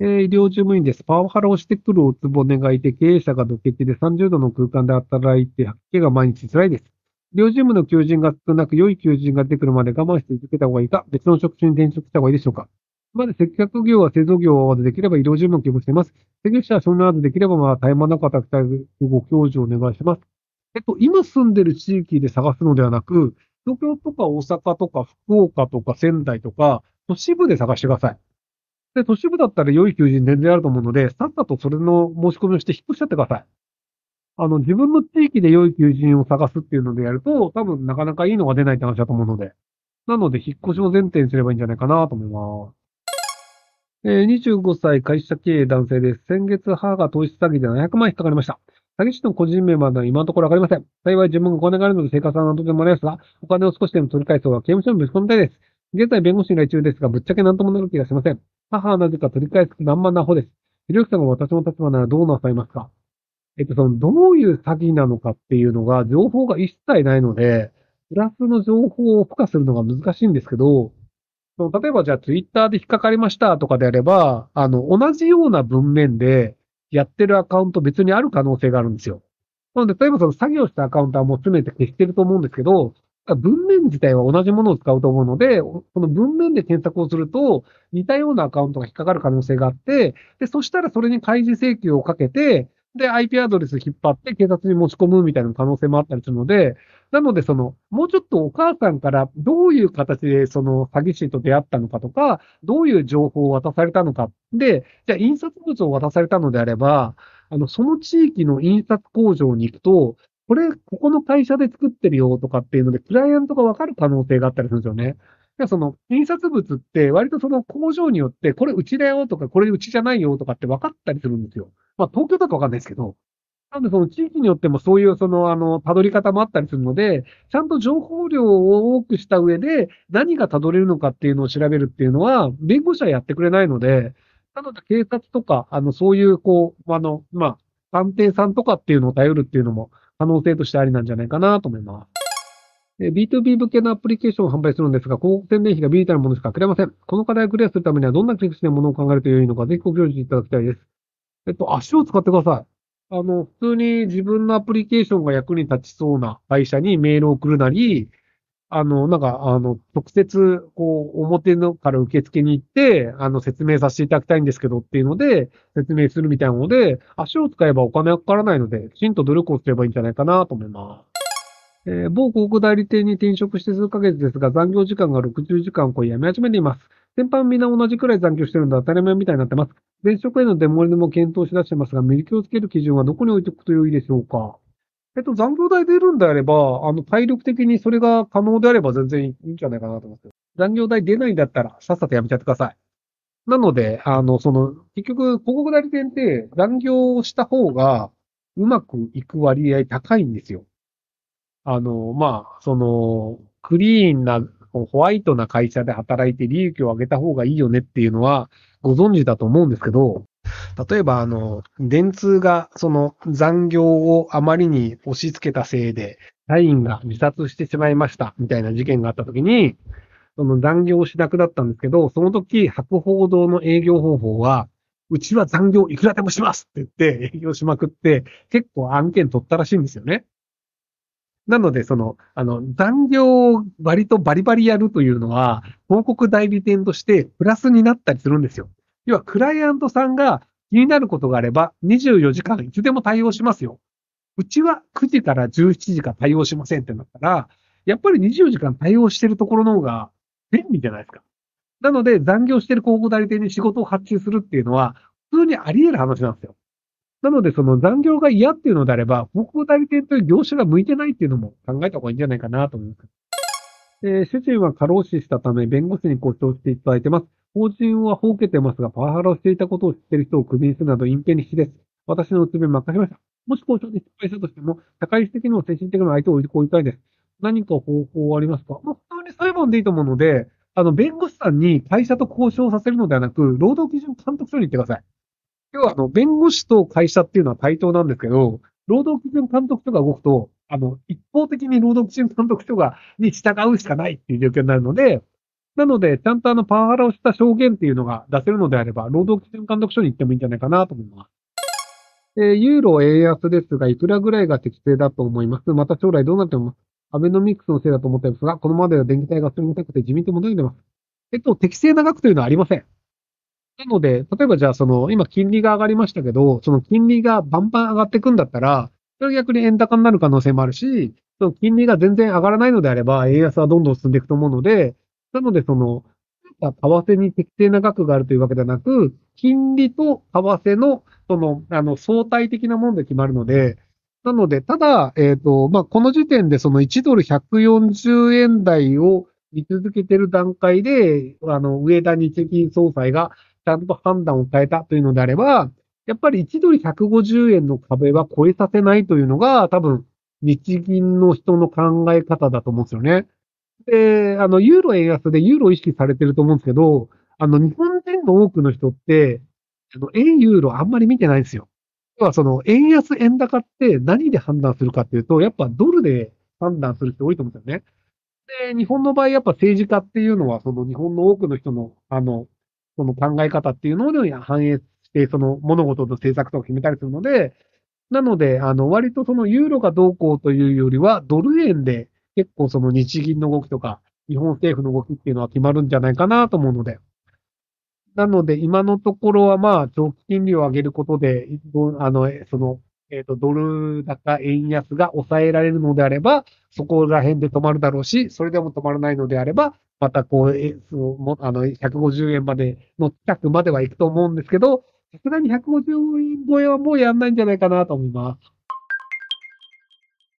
えー、医療事務員です。パワハラをしてくるおつぼねがいて、経営者がドケチで30度の空間で働いて、吐き気が毎日辛いです。医療事務の求人が少なく、良い求人が出てくるまで我慢して続けた方がいいか、別の職種に転職した方がいいでしょうか。まず接客業は製造業はできれば医療事務を希望しています。接客者はその後できれば、まあ、絶え間なく働きたいご教授をお願いします。えっと、今住んでる地域で探すのではなく、東京とか大阪とか福岡とか仙台とか、都市部で探してください。で、都市部だったら良い求人全然あると思うので、さっさとそれの申し込みをして引っ越しちゃってください。あの、自分の地域で良い求人を探すっていうのでやると、多分なかなかいいのが出ないって話だと思うので。なので、引っ越しを前提にすればいいんじゃないかなと思います。えー、25歳会社経営男性です。先月、母が投資詐欺で700万引っかかりました。詐欺師の個人名までは今のところわかりません。幸い自分がお金があるので生活は何とでもなりますが、お金を少しでも取り返す方が刑務所にぶち込みたいです。現在弁護士に来中ですが、ぶっちゃけ何ともなる気がしません。母はなぜか取り返す何万な方です。ひろゆきさんが私の立場ならどうなさいますかえっと、その、どういう詐欺なのかっていうのが、情報が一切ないので、プラスの情報を付加するのが難しいんですけど、その例えばじゃあツイッターで引っかかりましたとかであれば、あの、同じような文面でやってるアカウント別にある可能性があるんですよ。なので、例えばその作業したアカウントはもう詰めて消してると思うんですけど、文面自体は同じものを使うと思うので、その文面で検索をすると、似たようなアカウントが引っかかる可能性があって、で、そしたらそれに開示請求をかけて、で、IP アドレス引っ張って警察に持ち込むみたいな可能性もあったりするので、なので、その、もうちょっとお母さんからどういう形でその詐欺師と出会ったのかとか、どういう情報を渡されたのか。で、じゃあ印刷物を渡されたのであれば、あの、その地域の印刷工場に行くと、これ、ここの会社で作ってるよとかっていうので、クライアントがわかる可能性があったりするんですよね。その、印刷物って割とその工場によって、これうちだよとか、これうちじゃないよとかって分かったりするんですよ。まあ、東京だとわかんないですけど、なんでその地域によってもそういうそのあの、辿り方もあったりするので、ちゃんと情報量を多くした上で何が辿れるのかっていうのを調べるっていうのは、弁護士はやってくれないので、なので警察とか、あの、そういう、こう、あの、まあ、探偵さんとかっていうのを頼るっていうのも可能性としてありなんじゃないかなと思います。B2B 向けのアプリケーションを販売するんですが、広告宣伝費がビータルものしかくれません。この課題をクリアするためにはどんな切り口でものを考えると良いのか、ぜひご教示いただきたいです。えっと、足を使ってください。あの、普通に自分のアプリケーションが役に立ちそうな会社にメールを送るなり、あの、なんか、あの、直接、こう、表のから受付に行って、あの、説明させていただきたいんですけどっていうので、説明するみたいなので、足を使えばお金はかからないので、きちんと努力をすればいいんじゃないかなと思います。えー、某広告代理店に転職して数ヶ月ですが、残業時間が60時間を超え、辞め始めています。先輩みんな同じくらい残業してるんで当たり前みたいになってます。前職へのデモリでも検討し出してますが、見気をつける基準はどこに置いておくと良いでしょうか？えっと、残業代出るんであれば、あの、体力的にそれが可能であれば全然いいんじゃないかなと思って。残業代出ないんだったら、さっさとやめちゃってください。なので、あの、その、結局、広告代理店って残業をした方がうまくいく割合高いんですよ。あの、まあ、その、クリーンな、ホワイトな会社で働いて利益を上げた方がいいよねっていうのはご存知だと思うんですけど、例えば、あの、電通がその残業をあまりに押し付けたせいで、社員が自殺してしまいましたみたいな事件があったときに、その残業をしなくなったんですけど、その時、博報堂の営業方法は、うちは残業いくらでもしますって言って営業しまくって、結構案件取ったらしいんですよね。なので、その、あの、残業を割とバリバリやるというのは、広告代理店としてプラスになったりするんですよ。要は、クライアントさんが気になることがあれば、24時間いつでも対応しますよ。うちは9時から17時間対応しませんってなったら、やっぱり24時間対応してるところの方が便利じゃないですか。なので、残業してる広告代理店に仕事を発注するっていうのは、普通にあり得る話なんですよ。なので、その残業が嫌っていうのであれば、広告代理店という業者が向いてないっていうのも考えた方がいいんじゃないかなと思います。えー、主人は過労死したため、弁護士にご承していただいてます。法人は放けてますが、パワハラをしていたことを知っている人をクビにするなど隠蔽に必死です。私のうつ病任せました。もし交渉で失敗したとしても、社会的にも精神的にも相手を置いてこいたいです。何か方法はありますか？まあ、普通に裁判でいいと思うので、あの、弁護士さんに会社と交渉させるのではなく、労働基準監督署に行ってください。要は、あの、弁護士と会社っていうのは対等なんですけど、労働基準監督署が動くと、あの、一方的に労働基準監督署が、に従うしかないっていう状況になるので、なので、ちゃんとあの、パワハラをした証言っていうのが出せるのであれば、労働基準監督署に行ってもいいんじゃないかなと思います。えー、ユーロ円安ですが、いくらぐらいが適正だと思います？また将来どうなっても、アベノミクスのせいだと思ってますが、このままでは電気代がそれに高くて自民党も出てます。えっと、適正な額というのはありません。なので、例えばじゃあ、その、今金利が上がりましたけど、その金利がバンバン上がっていくんだったら、それは逆に円高になる可能性もあるし、その金利が全然上がらないのであれば、円安はどんどん進んでいくと思うので、なので、その、為替に適正な額があるというわけではなく、金利と為替の、その、あの、相対的なもので決まるので、なので、ただ、えっ、ー、と、まあ、この時点でその1ドル140円台を見続けている段階で、あの、上田日銀総裁がちゃんと判断を変えたというのであれば、やっぱり1ドル150円の壁は超えさせないというのが、多分、日銀の人の考え方だと思うんですよね。で、あの、ユーロ円安でユーロ意識されてると思うんですけど、あの、日本人の多くの人って、あの、円ユーロあんまり見てないんですよ。要はその、円安円高って何で判断するかっていうと、やっぱドルで判断する人多いと思うんですよね。で、日本の場合、やっぱ政治家っていうのは、その日本の多くの人の、あの、その考え方っていうのを反映して、その物事の政策とか決めたりするので、なので、あの、割とそのユーロがどうこうというよりは、ドル円で結構その日銀の動きとか、日本政府の動きっていうのは決まるんじゃないかなと思うので。なので、今のところはまあ、長期金利を上げることで、あの、その、えっ、ー、と、ドル高円安が抑えられるのであれば、そこら辺で止まるだろうし、それでも止まらないのであれば、またこう、えそのあの、150円までの近くまでは行くと思うんですけど、さすがに150円超えはもうやんないんじゃないかなと思います。